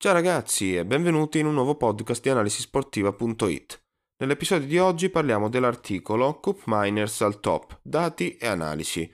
Ciao ragazzi e benvenuti in un nuovo podcast di analisisportiva.it. Nell'episodio di oggi parliamo dell'articolo Cup Miners al top, dati e analisi,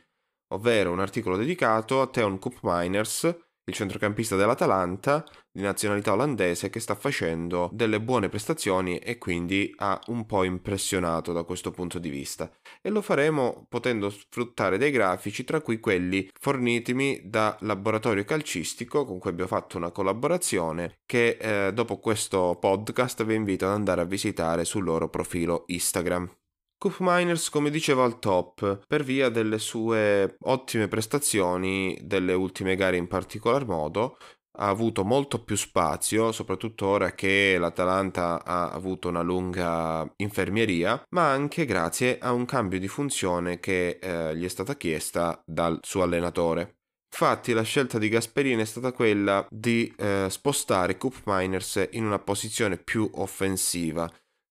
ovvero un articolo dedicato a Theon Cup Miners, il centrocampista dell'Atalanta di nazionalità olandese che sta facendo delle buone prestazioni e quindi ha un po' impressionato da questo punto di vista. E lo faremo potendo sfruttare dei grafici, tra cui quelli fornitimi da Laboratorio Calcistico con cui abbiamo fatto una collaborazione che eh, dopo questo podcast vi invito ad andare a visitare sul loro profilo Instagram. Coop Miners, come dicevo, al top per via delle sue ottime prestazioni delle ultime gare in particolar modo. Ha avuto molto più spazio, soprattutto ora che l'Atalanta ha avuto una lunga infermieria, ma anche grazie a un cambio di funzione che eh, gli è stata chiesta dal suo allenatore. Infatti la scelta di Gasperini è stata quella di eh, spostare Coop Miners in una posizione più offensiva,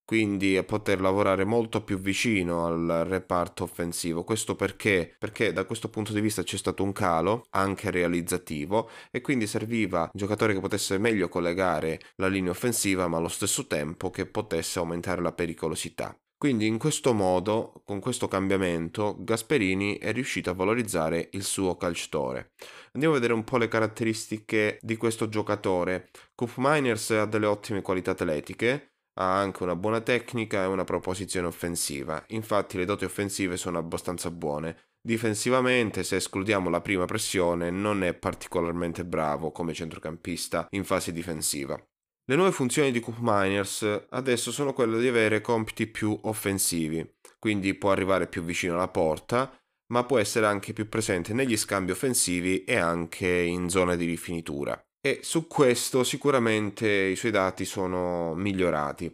quindi poter lavorare molto più vicino al reparto offensivo. Questo perché? Perché da questo punto di vista c'è stato un calo anche realizzativo e quindi serviva un giocatore che potesse meglio collegare la linea offensiva ma allo stesso tempo che potesse aumentare la pericolosità. Quindi in questo modo, con questo cambiamento, Gasperini è riuscito a valorizzare il suo calciatore. Andiamo a vedere un po' le caratteristiche di questo giocatore. Coop Miners ha delle ottime qualità atletiche, ha anche una buona tecnica e una proposizione offensiva. Infatti le doti offensive sono abbastanza buone. Difensivamente, se escludiamo la prima pressione, non è particolarmente bravo come centrocampista in fase difensiva. Le nuove funzioni di Coop Miners adesso sono quelle di avere compiti più offensivi, quindi può arrivare più vicino alla porta, ma può essere anche più presente negli scambi offensivi e anche in zone di rifinitura e su questo sicuramente i suoi dati sono migliorati.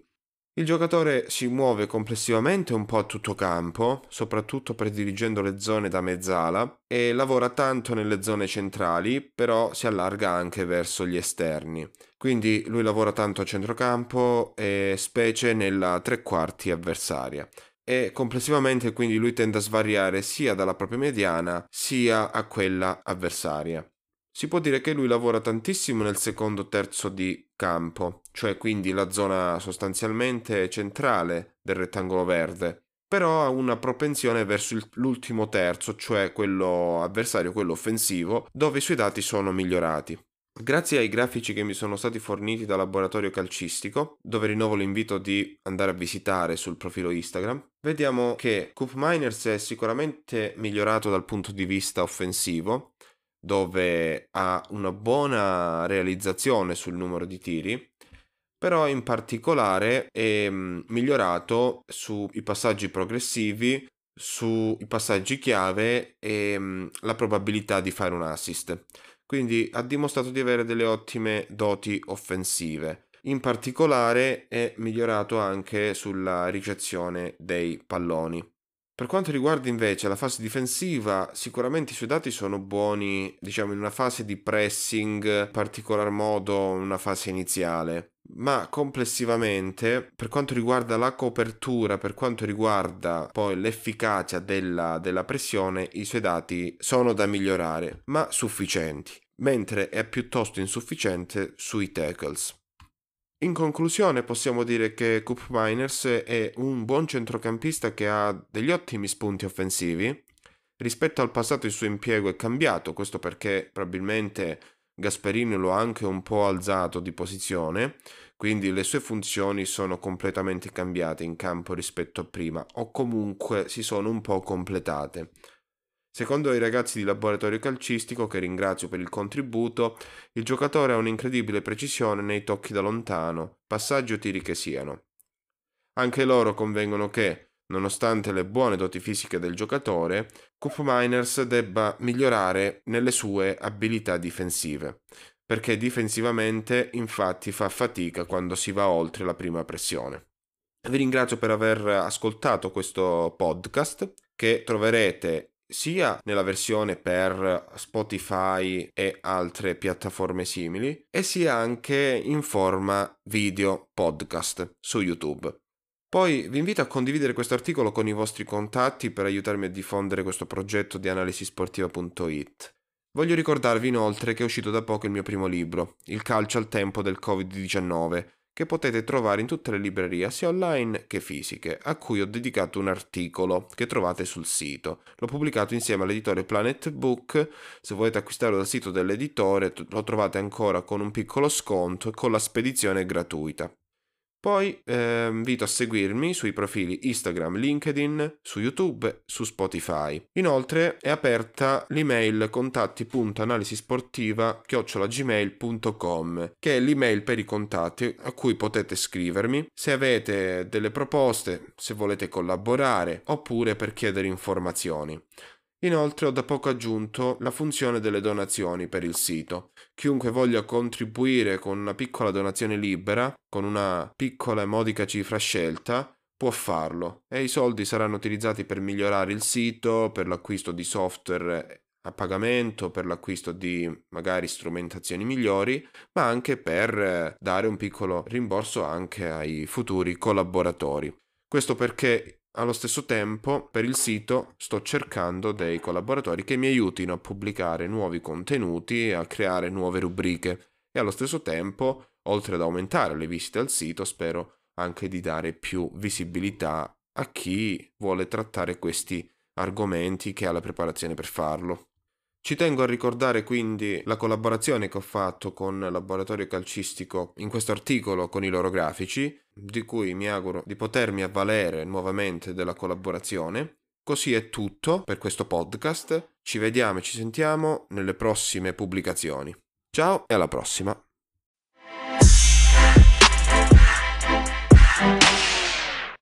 Il giocatore si muove complessivamente un po' a tutto campo, soprattutto prediligendo le zone da mezzala, e lavora tanto nelle zone centrali, però si allarga anche verso gli esterni. Quindi lui lavora tanto a centrocampo e specie nella tre quarti avversaria. E complessivamente quindi lui tende a svariare sia dalla propria mediana sia a quella avversaria si può dire che lui lavora tantissimo nel secondo terzo di campo, cioè quindi la zona sostanzialmente centrale del rettangolo verde, però ha una propensione verso l'ultimo terzo, cioè quello avversario, quello offensivo, dove i suoi dati sono migliorati. Grazie ai grafici che mi sono stati forniti dal laboratorio calcistico, dove rinnovo l'invito di andare a visitare sul profilo Instagram, vediamo che Coop Miners è sicuramente migliorato dal punto di vista offensivo, dove ha una buona realizzazione sul numero di tiri, però in particolare è mm, migliorato sui passaggi progressivi, sui passaggi chiave e mm, la probabilità di fare un assist. Quindi ha dimostrato di avere delle ottime doti offensive. In particolare è migliorato anche sulla ricezione dei palloni. Per quanto riguarda invece la fase difensiva, sicuramente i suoi dati sono buoni, diciamo, in una fase di pressing, in particolar modo in una fase iniziale. Ma complessivamente, per quanto riguarda la copertura, per quanto riguarda poi l'efficacia della, della pressione, i suoi dati sono da migliorare, ma sufficienti, mentre è piuttosto insufficiente sui tackles. In conclusione possiamo dire che Coop Miners è un buon centrocampista che ha degli ottimi spunti offensivi. Rispetto al passato il suo impiego è cambiato, questo perché probabilmente Gasperini lo ha anche un po' alzato di posizione, quindi le sue funzioni sono completamente cambiate in campo rispetto a prima, o comunque si sono un po' completate. Secondo i ragazzi di laboratorio calcistico, che ringrazio per il contributo, il giocatore ha un'incredibile precisione nei tocchi da lontano, passaggi o tiri che siano. Anche loro convengono che, nonostante le buone doti fisiche del giocatore, Coop Miners debba migliorare nelle sue abilità difensive, perché difensivamente infatti fa fatica quando si va oltre la prima pressione. Vi ringrazio per aver ascoltato questo podcast che troverete sia nella versione per Spotify e altre piattaforme simili e sia anche in forma video podcast su YouTube. Poi vi invito a condividere questo articolo con i vostri contatti per aiutarmi a diffondere questo progetto di analisisportiva.it. Voglio ricordarvi inoltre che è uscito da poco il mio primo libro, Il calcio al tempo del Covid-19, che potete trovare in tutte le librerie sia online che fisiche, a cui ho dedicato un articolo che trovate sul sito. L'ho pubblicato insieme all'editore Planet Book, se volete acquistarlo dal sito dell'editore lo trovate ancora con un piccolo sconto e con la spedizione gratuita. Poi eh, invito a seguirmi sui profili Instagram, LinkedIn, su YouTube, su Spotify. Inoltre è aperta l'email contatti.analisportiva.gmail.com che è l'email per i contatti a cui potete scrivermi se avete delle proposte, se volete collaborare oppure per chiedere informazioni. Inoltre ho da poco aggiunto la funzione delle donazioni per il sito. Chiunque voglia contribuire con una piccola donazione libera, con una piccola e modica cifra scelta, può farlo e i soldi saranno utilizzati per migliorare il sito, per l'acquisto di software a pagamento, per l'acquisto di magari strumentazioni migliori, ma anche per dare un piccolo rimborso anche ai futuri collaboratori. Questo perché allo stesso tempo, per il sito sto cercando dei collaboratori che mi aiutino a pubblicare nuovi contenuti, a creare nuove rubriche e allo stesso tempo, oltre ad aumentare le visite al sito, spero anche di dare più visibilità a chi vuole trattare questi argomenti che ha la preparazione per farlo. Ci tengo a ricordare quindi la collaborazione che ho fatto con il laboratorio calcistico in questo articolo con i loro grafici, di cui mi auguro di potermi avvalere nuovamente della collaborazione. Così è tutto per questo podcast, ci vediamo e ci sentiamo nelle prossime pubblicazioni. Ciao e alla prossima!